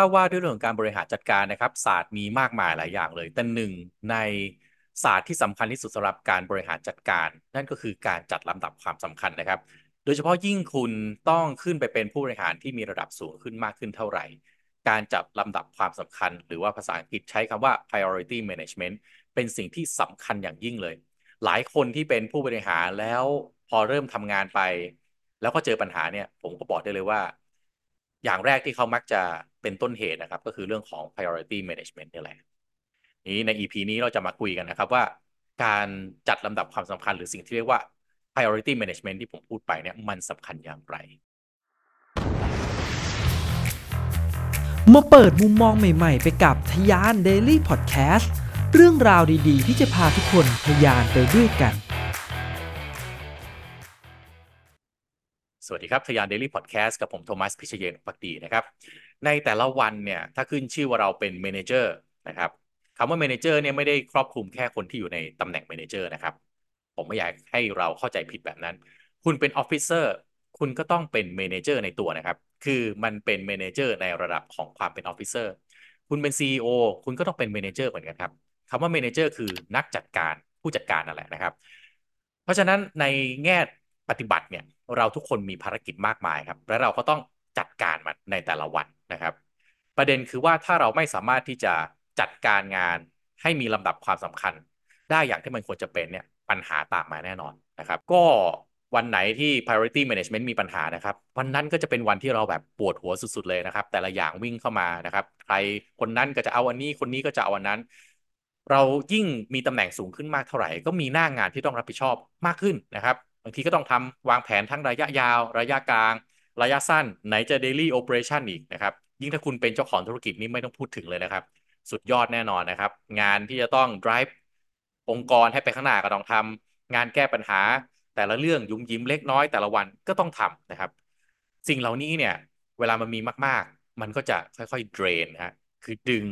ถ้าว่าด้วยเรื่องของการบริหารจัดการนะครับ ศาสตร์มีมากมายหลายอย่างเลย แต่หนึ่งในศาสตร์ที่สำคัญที่สุดสำหรับการบริหารจัดการ นั่นก็คือการจัดลำดับความสำคัญนะครับ โดยเฉพาะยิ่งคุณต้องขึ้นไปเป็นผู้บริหารที่มีระดับสูงขึ้นมากขึ้นเท่าไหร่ การจัดลำดับความสำคัญ หรือว่าภาษาอังกฤษใช้คำว่า priority management เป็นสิ่งที่สำคัญอย่างยิ่งเลย หลายคนที่เป็นผู้บริหารแล้วพอเริ่มทำงานไป แล้วก็เจอปัญหาเนี่ย ผมก็บอกได้เลยว่า อย่างแรกที่เขามักจะ เป็นต้นเหตุนะครับ ก็คือเรื่องของ priority management นี่แหละนี้ใน EP นี้เราจะมาคุยกันนะครับว่า การจัดลำดับความสำคัญหรือสิ่งที่เรียกว่า priority management ที่ผมพูดไปเนี่ยมันสำคัญอย่างไร มาเปิดมุมมองใหม่ๆ ไปกับทยาน Daily Podcast เรื่องราวดีๆ ที่จะพาทุกคนทยานไปด้วยกัน สวัสดีครับทะยาน Daily Podcast กับผมโทมัสพิชเยนปักดีนะครับ ในแต่ละวันเนี่ยถ้าขึ้นชื่อว่าเราเป็น manager นะครับคำว่า manager เนี่ยไม่ได้ครอบคลุมแค่คนที่อยู่ในตำแหน่ง manager นะครับ ผมไม่อยากให้เราเข้าใจผิดแบบนั้น คุณเป็น officer คุณก็ต้องเป็น manager ในตัวนะครับ คือมันเป็น manager ในระดับของความเป็น officer คุณเป็น CEO คุณก็ต้องเป็น manager เหมือนกันครับคำว่า manager คือนักจัดการผู้จัดการนั่นแหละนะครับ เพราะฉะนั้นในแง่ ปฏิบัติเนี่ยเราทุกคนมีภารกิจมากมายครับ และเราก็ต้องจัดการมันในแต่ละวันนะครับ ประเด็นคือว่าถ้าเราไม่สามารถที่จะจัดการงานให้มีลำดับความสำคัญ ได้อย่างที่มันควรจะเป็นเนี่ยปัญหาตามมาแน่นอนนะครับ ก็วันไหนที่ priority management มีปัญหานะครับ วันนั้นก็จะเป็นวันที่เราแบบปวดหัวสุดๆเลยนะครับ แต่ละอย่างวิ่งเข้ามานะครับ ใครคนนั้นก็จะเอาอันนี้คนนี้ก็จะเอาอันนั้น เรายิ่งมีตำแหน่งสูงขึ้นมากเท่าไหร่ ก็มีหน้างานที่ต้องรับผิดชอบมากขึ้นนะครับบางทีก็ต้องทำวางแผนทั้งระยะยาว ระยะกลาง ระยะสั้น ไหนจะ daily operation อีกนะครับ ยิ่งถ้าคุณเป็นเจ้าของธุรกิจนี่ไม่ต้องพูดถึงเลยนะครับ สุดยอดแน่นอนนะครับ งานที่จะต้อง drive องค์กรให้ไปข้างหน้าก็ต้องทำงานแก้ปัญหา แต่ละเรื่องยุ่มยิ้มเล็กน้อยแต่ละวันก็ต้องทำนะครับ สิ่งเหล่านี้เนี่ยเวลามันมีมาก ๆ มันก็จะค่อยๆ drain ฮะคือดึง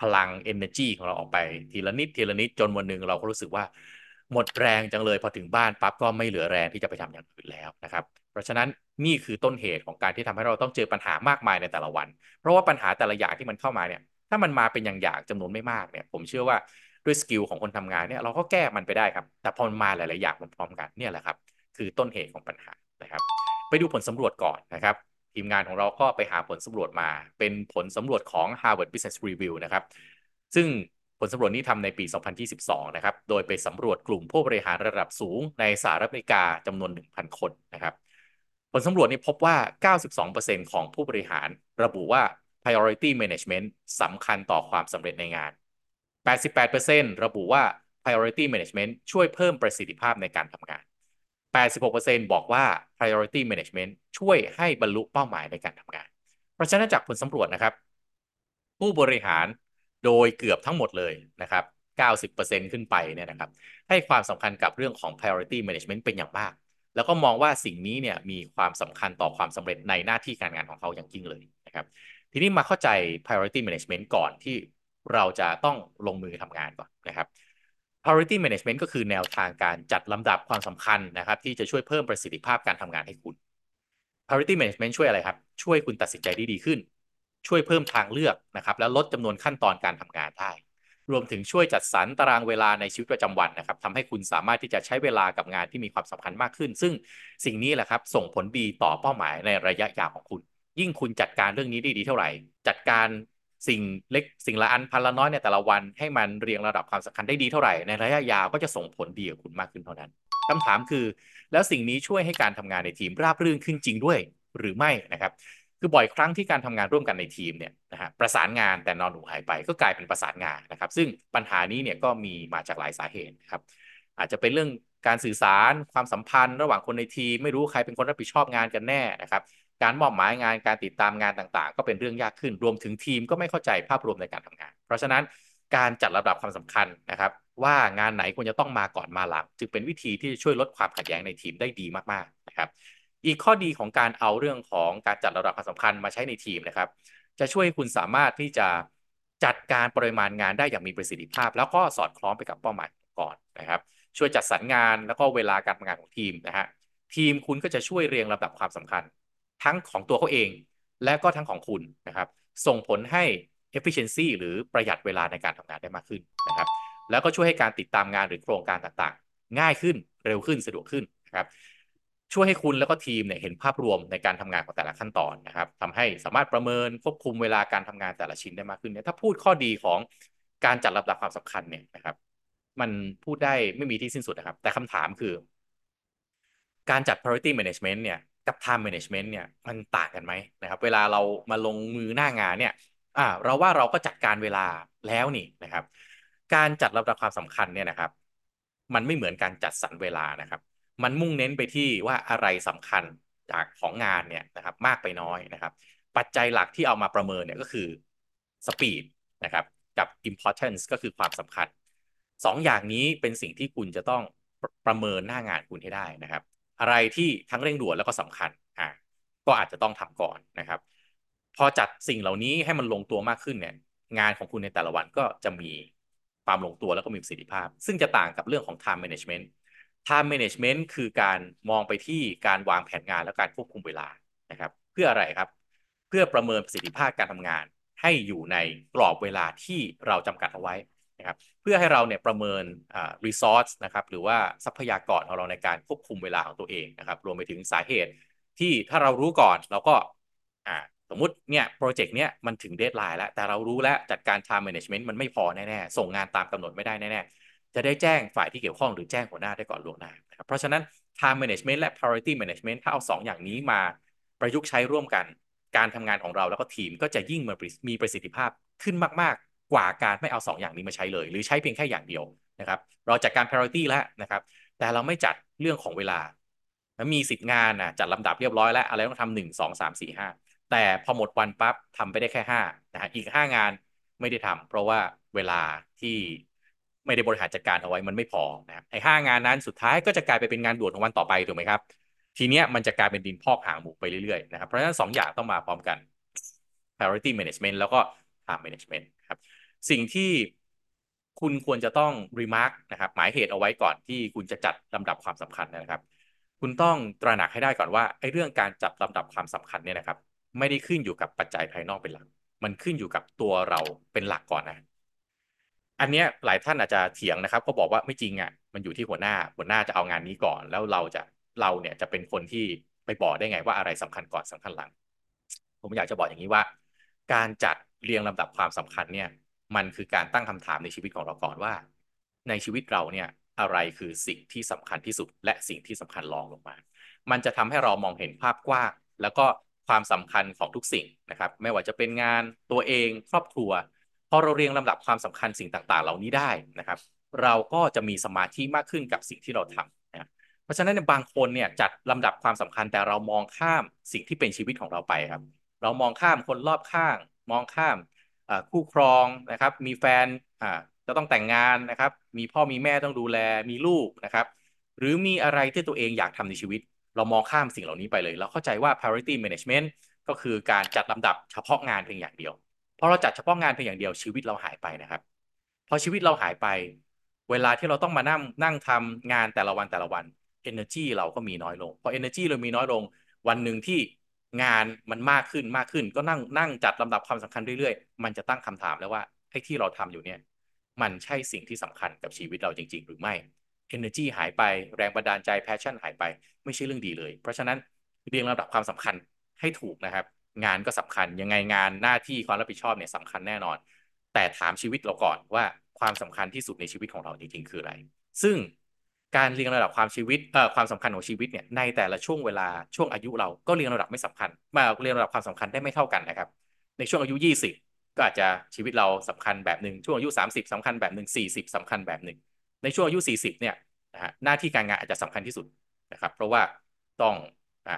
พลัง energy ของเราออกไปทีละนิดทีละนิดจนวันหนึ่งเราก็รู้สึกว่า หมดแรงจังเลยพอถึงบ้านปั๊บก็ไม่เหลือแรงที่จะไปทำอย่างอื่นแล้วนะครับ เพราะฉะนั้นนี่คือต้นเหตุของการที่ทำให้เราต้องเจอปัญหามากมายในแต่ละวัน เพราะว่าปัญหาแต่ละอย่างที่มันเข้ามาเนี่ย ถ้ามันมาเป็นอย่างๆจำนวนไม่มากเนี่ย ผมเชื่อว่าด้วย skill ของคนทำงานเนี่ยเราก็แก้มันไปได้ครับ แต่พอมาหลายๆอย่างพร้อมๆกันเนี่ยแหละครับ คือต้นเหตุของปัญหานะครับ ไปดูผลสำรวจก่อนนะครับทีมงานของเราก็ไปหาผลสำรวจมา เป็นผลสำรวจของ Harvard Business Review นะครับ ซึ่ง ผลสำรวจนี้ทำในปี 2022 นะครับ โดยไปสำรวจกลุ่มผู้บริหารระดับสูงในสหรัฐอเมริกาจำนวน 1,000 คนนะครับ ผลสำรวจนี้พบว่า 92%ของผู้บริหารระบุว่า priority management สำคัญต่อความสำเร็จในงาน 88%ระบุว่า priority management ช่วยเพิ่มประสิทธิภาพในการทำงาน 86%บอกว่า priority management ช่วยให้บรรลุเป้าหมายในการทำงาน เพราะฉะนั้นจากผลสำรวจนะครับ ผู้บริหาร โดยเกือบทั้งหมดเลยนะครับ 90%ขึ้นไปเนี่ยนะครับ ให้ความสำคัญกับเรื่องของ priority management เป็นอย่างมาก แล้วก็มองว่าสิ่งนี้เนี่ยมีความสำคัญต่อความสำเร็จในหน้าที่การงานของเขาอย่างยิ่งเลยนะครับ ทีนี้มาเข้าใจ priority management ก่อนที่เราจะต้องลงมือทำงานก่อนนะครับ priority management ก็คือแนวทางการจัดลำดับความสำคัญนะครับ ที่จะช่วยเพิ่มประสิทธิภาพการทำงานให้คุณ priority management ช่วยอะไรครับ ช่วยคุณตัดสินใจได้ดีขึ้น ช่วยเพิ่มทางเลือกนะครับแล้วลดจำนวนขั้นตอนการทำงานได้ รวมถึงช่วยจัดสรรตารางเวลาในชีวิตประจำวันนะครับทำให้คุณสามารถที่จะใช้เวลากับงานที่มีความสำคัญมากขึ้น ซึ่งสิ่งนี้แหละครับส่งผลดีต่อเป้าหมายในระยะยาวของคุณ ยิ่งคุณจัดการเรื่องนี้ได้ดีเท่าไหร่ จัดการสิ่งเล็กสิ่งละอันพันละน้อยในแต่ละวันให้มันเรียงระดับความสำคัญได้ดีเท่าไหร่ในระยะยาวก็จะส่งผลดีกับคุณมากขึ้นเท่านั้นคำถามคือ แล้วสิ่งนี้ช่วยให้การทำงานในทีมราบรื่นขึ้นจริงด้วยหรือไม่นะครับ คือบ่อยครั้งที่การทำงานร่วมกันในทีมเนี่ยนะฮะประสานงานแต่นอนหนูหายไปก็กลายเป็นประสานงานนะครับ ซึ่งปัญหานี้เนี่ยก็มีมาจากหลายสาเหตุครับ อาจจะเป็นเรื่องการสื่อสารความสัมพันธ์ระหว่างคนในทีม ไม่รู้ใครเป็นคนรับผิดชอบงานกันแน่นะครับ การมอบหมายงานการติดตามงานต่างๆ ก็เป็นเรื่องยากขึ้นรวมถึงทีมก็ไม่เข้าใจภาพรวมในการทำงาน เพราะฉะนั้นการจัดระดับความสำคัญนะครับ ว่างานไหนควรจะต้องมาก่อนมาหลัง จึงเป็นวิธีที่จะช่วยลดความขัดแย้งในทีมได้ดีมากๆนะครับ อีกข้อดีของการเอาเรื่องของการจัดระดับความสำคัญมาใช้ในทีมนะครับ จะช่วยคุณสามารถที่จะจัดการปริมาณงานได้อย่างมีประสิทธิภาพ แล้วก็สอดคล้องไปกับเป้าหมายก่อนนะครับ ช่วยจัดสรรงานแล้วก็เวลาการทำงานของทีมนะฮะทีมคุณก็จะช่วยเรียงลำดับความสำคัญ ทั้งของตัวเขาเอง และก็ทั้งของคุณนะครับ ส่งผลให้ efficiency หรือประหยัดเวลาในการทำงานได้มากขึ้นนะครับ แล้วก็ช่วยให้การติดตามงานหรือโครงการต่างๆ ง่ายขึ้นเร็วขึ้นสะดวกขึ้นนะครับ ช่วยให้คุณแล้วก็ทีมเนี่ยเห็นภาพรวมในการทำงานของแต่ละขั้นตอนนะครับทำให้สามารถประเมินควบคุมเวลาการทำงานแต่ละชิ้นได้มากขึ้นเนี่ยถ้าพูดข้อดีของการจัดลำดับความสำคัญเนี่ยนะครับ มันพูดได้ไม่มีที่สิ้นสุดนะครับ แต่คำถามคือ การจัด priority management เนี่ยกับ time management เนี่ยมันต่างกันไหมนะครับ เวลาเรามาลงมือหน้างานเนี่ยอ่าเราว่าเราก็จัดการเวลาแล้วนี่นะครับ การจัดลำดับความสำคัญเนี่ยนะครับ มันไม่เหมือนการจัดสรรเวลานะครับ มันมุ่งเน้นไปที่ว่าอะไรสำคัญจากของงานเนี่ยนะครับมากไปน้อยนะครับ ปัจจัยหลักที่เอามาประเมินเนี่ยก็คือ speed นะครับกับ importance ก็คือความสำคัญสองอย่างนี้เป็นสิ่งที่คุณจะต้องประเมินหน้างานคุณให้ได้นะครับ อะไรที่ทั้งเร่งด่วนแล้วก็สำคัญอะก็อาจจะต้องทำก่อนนะครับ พอจัดสิ่งเหล่านี้ให้มันลงตัวมากขึ้นเนี่ยงานของคุณในแต่ละวันก็จะมีความลงตัวแล้วก็มีประสิทธิภาพ ซึ่งจะต่างกับเรื่องของ time management time management คือการมองไปที่การวางแผนงานและการควบคุมเวลานะครับ เพื่ออะไรครับ เพื่อประเมินประสิทธิภาพการทำงาน ให้อยู่ในกรอบเวลาที่เราจำกัดเอาไว้นะครับ เพื่อให้เราเนี่ยประเมินอ่า resource นะครับหรือว่าทรัพยากรของเราในการควบคุมเวลาของตัวเองนะครับ รวมไปถึงสาเหตุที่ถ้าเรารู้ก่อนเราก็อ่าสมมติเนี่ยโปรเจกต์เนี้ยมันถึง deadline แล้ว แต่เรารู้แล้วจัดการ time management มันไม่พอแน่ๆ ส่งงานตามกำหนดไม่ได้แน่ๆ จะได้แจ้งฝ่ายที่เกี่ยวข้องหรือแจ้งหัวหน้าได้ก่อนล่วงหน้านะครับเพราะฉะนั้น time management และ priority management ถ้าเอา 2 อย่างนี้มาประยุกต์ใช้ร่วมกัน การทำงานของเราแล้วก็ทีมก็จะยิ่งมีประสิทธิภาพขึ้นมากๆ กว่าการไม่เอา 2 อย่างนี้มาใช้เลย หรือใช้เพียงแค่อย่างเดียวนะครับเราจัดการ priority แล้วนะครับ แต่เราไม่จัดเรื่องของเวลามีสิทธิ์งานนะจัดลำดับเรียบร้อยแล้วอะไรต้องทำหนึ่งสองสามสี่ห้าแต่พอหมดวันปั๊บทำไปได้แค่ห้านะฮะอีกห้างานไม่ได้ทำเพราะว่าเวลาที่ ไม่ได้บริหารจัดการเอาไว้มันไม่พอนะครับไอ้ห้างานนั้นสุดท้ายก็จะกลายไปเป็นงานด่วนของวันต่อไปถูกไหมครับ ทีเนี้ยมันจะกลายเป็นดินพอกหางหมูไปเรื่อยๆนะครับเพราะฉะนั้นสองอย่างต้องมาพร้อมกัน priority management แล้วก็ time management ครับสิ่งที่คุณควรจะต้อง remark นะครับหมายเหตุเอาไว้ก่อนที่คุณจะจัดลำดับความสำคัญนะครับ คุณต้องตระหนักให้ได้ก่อนว่าไอ้เรื่องการจัดลำดับความสำคัญเนี่ยนะครับ ไม่ได้ขึ้นอยู่กับปัจจัยภายนอกเป็นหลัก มันขึ้นอยู่กับตัวเราเป็นหลักก่อนนะ อันเนี้ยหลายท่านอาจจะเถียงนะครับ ก็บอกว่าไม่จริงอะ มันอยู่ที่หัวหน้า หัวหน้าจะเอางานนี้ก่อน แล้วเราจะเราเนี่ยจะเป็นคนที่ไปบอกได้ไงว่าอะไรสำคัญก่อนสำคัญหลัง ผมอยากจะบอกอย่างนี้ว่า การจัดเรียงลำดับความสำคัญเนี่ย มันคือการตั้งคำถามในชีวิตของเราก่อนว่า ในชีวิตเราเนี่ยอะไรคือสิ่งที่สำคัญที่สุด และสิ่งที่สำคัญรองลงมา มันจะทำให้เรามองเห็นภาพกว้างแล้วก็ความสำคัญของทุกสิ่งนะครับ ไม่ว่าจะเป็นงานตัวเองครอบครัว อเราเรียงลำดับความสำคัญสิ่งต่าง ๆ เหล่านี้ได้นะครับ เราก็จะมีสมาธิมากขึ้นกับสิ่งที่เราทำนะเพราะฉะนั้นบางคนเนี่ยจัดลำดับความสำคัญแต่เรามองข้ามสิ่งที่เป็นชีวิตของเราไปครับ เรามองข้ามคนรอบข้าง มองข้ามคู่ครองนะครับ มีแฟนจะต้องแต่งงานนะครับ มีพ่อมีแม่ต้องดูแลมีลูกนะครับ หรือมีอะไรที่ตัวเองอยากทำในชีวิต เรามองข้ามสิ่งเหล่านี้ไปเลย เราเข้าใจว่า priority management ก็คือการจัดลำดับเฉพาะงานเพียงอย่างเดียว พอเราจัดเฉพาะงานเพียงอย่างเดียวชีวิตเราหายไปนะครับ พอชีวิตเราหายไป เวลาที่เราต้องมานั่งนั่งทำงานแต่ละวันแต่ละวัน energy เราก็มีน้อยลง พอ energy เรามีน้อยลง วันหนึ่งที่งานมันมากขึ้นมากขึ้น ก็นั่งนั่งจัดลำดับความสำคัญเรื่อยๆ มันจะตั้งคำถามแล้วว่าไอ้ที่เราทำอยู่เนี่ย มันใช่สิ่งที่สำคัญกับชีวิตเราจริง ๆ หรือไม่ energy หายไปแรงบันดาลใจ passion หายไป ไม่ใช่เรื่องดีเลย เพราะฉะนั้นเรียงลำดับความสำคัญให้ถูกนะครับ งานก็สำคัญยังไงงานหน้าที่ความรับผิดชอบเนี่ยสำคัญแน่นอน แต่ถามชีวิตเราก่อนว่าความสำคัญที่สุดในชีวิตของเราจริงๆคืออะไร ซึ่งการเรียงระดับความชีวิตเอ่อความสำคัญของชีวิตเนี่ยในแต่ละช่วงเวลาช่วงอายุเราก็เรียงระดับไม่สำคัญมาเรียงระดับความสำคัญได้ไม่เท่ากันนะครับ ในช่วงอายุ 20 ก็อาจจะชีวิตเราสำคัญแบบหนึ่งช่วงอายุ 30สำคัญแบบหนึ่ง40สำคัญแบบหนึ่งในช่วงอายุ 40 เนี่ยนะฮะหน้าที่การงานอาจจะสำคัญที่สุดนะครับ เพราะว่าต้องอ่า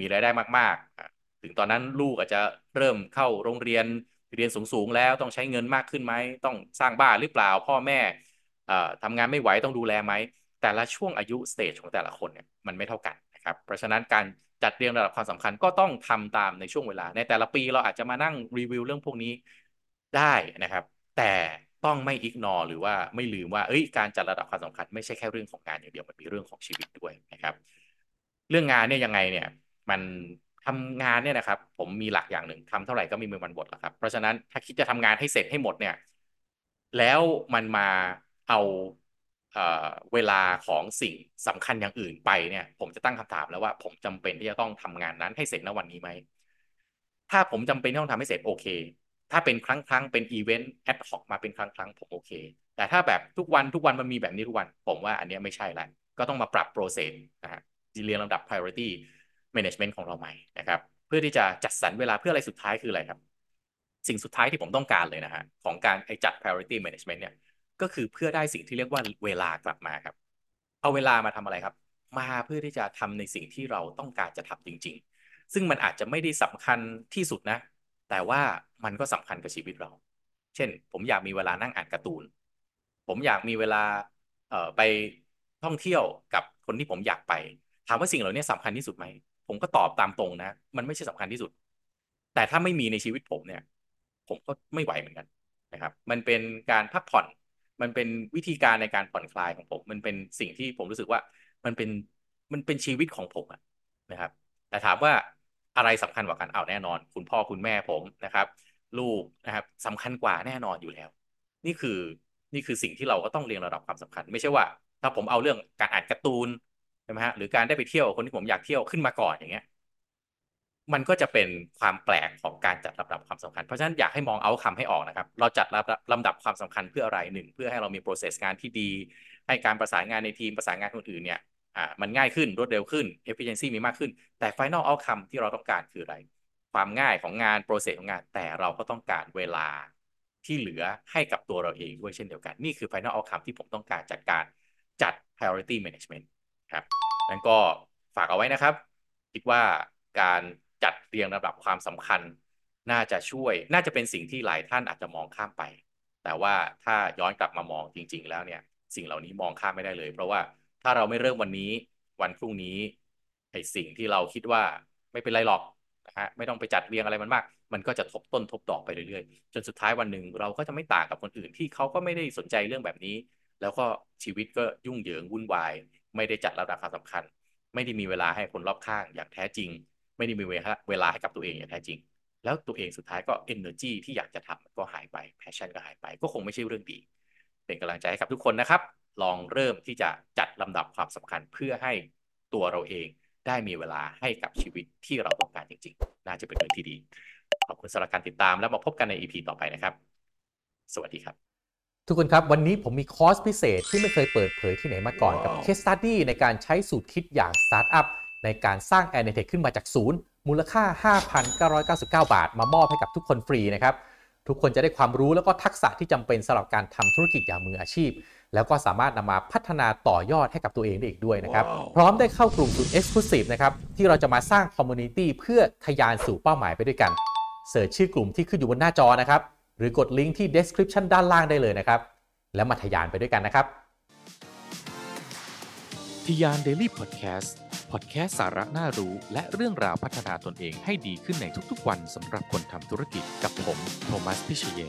มีรายได้มากๆ ถึงตอนนั้นลูกอาจจะเริ่มเข้าโรงเรียนเรียนสูงๆแล้วต้องใช้เงินมากขึ้นไหมต้องสร้างบ้านหรือเปล่า พ่อแม่ทำงานไม่ไหวต้องดูแลไหมแต่ละช่วงอายุสเตจของแต่ละคนเนี่ยมันไม่เท่ากันนะครับเพราะฉะนั้นการจัดเรียงระดับความสำคัญก็ต้องทำตามในช่วงเวลา ในแต่ละปีเราอาจจะมานั่งรีวิวเรื่องพวกนี้ได้นะครับ แต่ต้องไม่อิกนอหรือว่าไม่ลืมว่าเอ้ยการจัดระดับความสำคัญไม่ใช่แค่เรื่องของงานอย่างเดียวมันมีเรื่องของชีวิตด้วยนะครับ เรื่องงานเนี่ยยังไงเนี่ยมัน ถ้าำงานเนี่ยนะครับ ผมมีหลักอย่างหนึ่งทำเท่าไหร่ก็ไมีมือมันหมดแหละครับ เพราะฉะนั้นถ้าคิดจะทำงานให้เสร็จให้หมดเนี่ย แล้วมันมาเอาเอเวลาของสิ่งสำคัญอย่างอื่นไปเนี่ย ผมจะตั้งคำถามแล้วว่าผมจำเป็นที่จะต้องทำงานนั้นให้เสร็จในวันนี้ไหมถ้าผมจำเป็นที่ต้องทำให้เสร็จโอเค ถ้าเป็นครั้งครั้งเป็น event ad hoc มาเป็นครั้งครั้งผมโอเค แต่ถ้าแบบทุกวันทุกวันมันมีแบบนี้ทุกวัน ผมว่าอันนี้ไม่ใช่แล้วก็ต้องมาปรับ process นะฮะเรียงลำดับ priority management ของเราใหม่นะครับ เพื่อที่จะจัดสรรเวลาเพื่ออะไรสุดท้ายคืออะไรครับ สิ่งสุดท้ายที่ผมต้องการเลยนะฮะของการไอจัด priority management เนี่ยก็คือเพื่อได้สิ่งที่เรียกว่าเวลากลับมาครับ เอาเวลามาทำอะไรครับ มาเพื่อที่จะทำในสิ่งที่เราต้องการจะทำจริง ๆ ซึ่งมันอาจจะไม่ได้สำคัญที่สุดนะ แต่ว่ามันก็สำคัญกับชีวิตเรา เช่น ผมอยากมีเวลานั่งอ่านการ์ตูน ผมอยากมีเวลาไปท่องเที่ยวกับคนที่ผมอยากไป ถามว่าสิ่งเหล่านี้สำคัญที่สุดไหม ผมก็ตอบตามตรงนะ มันไม่ใช่สำคัญที่สุด แต่ถ้าไม่มีในชีวิตผมเนี่ย ผมก็ไม่ไหวเหมือนกันนะครับ มันเป็นการพักผ่อน มันเป็นวิธีการในการผ่อนคลายของผม มันเป็นสิ่งที่ผมรู้สึกว่ามันเป็นมันเป็นชีวิตของผมอะนะครับ แต่ถามว่าอะไรสำคัญกว่ากันเอาแน่นอน คุณพ่อคุณแม่ผมนะครับ ลูกนะครับสำคัญกว่าแน่นอนอยู่แล้ว นี่คือนี่คือสิ่งที่เราก็ต้องเรียงระดับความสำคัญ ไม่ใช่ว่า ถ้าผมเอาเรื่องการอ่านการ์ตูน ช่ไหมฮะหรือการได้ไปเที่ยวคนที่ผมอยากเที่ยวขึ้นมาก่อนอย่างเงี้ยมันก็จะเป็นความแปลกของการจัดลำดับความสำคัญ เพราะฉะนั้นอยากให้มองเอาคำให้ออกนะครับ เราจัดลำดับลำดับความสำคัญเพื่ออะไรหนึ่งเพื่อให้เรามี process งานที่ดี ให้การประสานงานในทีมประสานงานคนอื่นเนี่ยอ่ามันง่ายขึ้นรวดเร็วขึ้น efficiency มีมากขึ้น แต่ final outcome ที่เราต้องการคืออะไร ความง่ายของงาน process ของงาน แต่เราก็ต้องการเวลาที่เหลือให้กับตัวเราเองด้วยเช่นเดียวกัน นี่คือ final outcome ที่ผมต้องการจากการจัด priority management ครับนั้นก็ฝากเอาไว้นะครับ คิดว่าการจัดเรียงระดับความสำคัญ น่าจะช่วย น่าจะเป็นสิ่งที่หลายท่านอาจจะมองข้ามไป แต่ว่าถ้าย้อนกลับมามองจริง ๆ แล้วเนี่ย สิ่งเหล่านี้มองข้ามไม่ได้เลย เพราะว่าถ้าเราไม่เริ่มวันนี้วันพรุ่งนี้ไอ้สิ่งที่เราคิดว่าไม่เป็นไรหรอกนะฮะไม่ต้องไปจัดเรียงอะไรมันมาก มันก็จะทบต้นทบดอกไปเรื่อยๆ จนสุดท้ายวันหนึ่งเราก็จะไม่ต่างกับคนอื่นที่เขาก็ไม่ได้สนใจเรื่องแบบนี้ แล้วก็ชีวิตก็ยุ่งเหยิงวุ่นวาย ไม่ได้จัดระดับความสำคัญ ไม่ได้มีเวลาให้คนรอบข้างอย่างแท้จริง ไม่ได้มีเวลาเวลาให้กับตัวเองอย่างแท้จริง แล้วตัวเองสุดท้ายก็ energy ที่อยากจะทำก็หายไป passion ก็หายไป ก็คงไม่ใช่เรื่องดี เป็นกำลังใจให้กับทุกคนนะครับ ลองเริ่มที่จะจัดลำดับความสำคัญเพื่อให้ตัวเราเองได้มีเวลาให้กับชีวิตที่เราต้องการจริง ๆ น่าจะเป็นเรื่องที่ดี ขอบคุณสำหรับการติดตามแล้วมาพบกันใน EP ต่อไปนะครับ สวัสดีครับ ทุกคนครับ วันนี้ผมมีคอร์สพิเศษที่ไม่เคยเปิดเผยที่ไหนมาก่อนกับ Case Study ในการใช้สูตรคิดอย่างสตาร์ทอัพในการสร้าง a n a t e c h ขึ้นมาจากศูนย์ มูลค่า 5,999 บาท มามอบให้กับทุกคนฟรีนะครับ ทุกคนจะได้ความรู้แล้วก็ทักษะที่จำเป็นสำหรับการทำธุรกิจอย่างมืออาชีพ แล้วก็สามารถนำมาพัฒนาต่อยอดให้กับตัวเองได้อีกด้วยนะครับ พร้อมได้เข้ากลุ่มสุด Exclusive นะครับที่เราจะมาสร้าง community เพื่อทะยานสู่เป้าหมายไปด้วยกันเสิร์ชชื่อกลุ่มที่ขึ้นอยู่บนหน้าจอนะครับ หรือกดลิงก์ที่ description ด้านล่างได้เลยนะครับ แล้วมาทยานไปด้วยกันนะครับทยานเดลี่พอดแคสต์พอดแคสต์สาระน่ารู้ และเรื่องราวพัฒนาตนเองให้ดีขึ้นในทุกๆวันสำหรับคนทำธุรกิจกับผม โทมัส พิเชย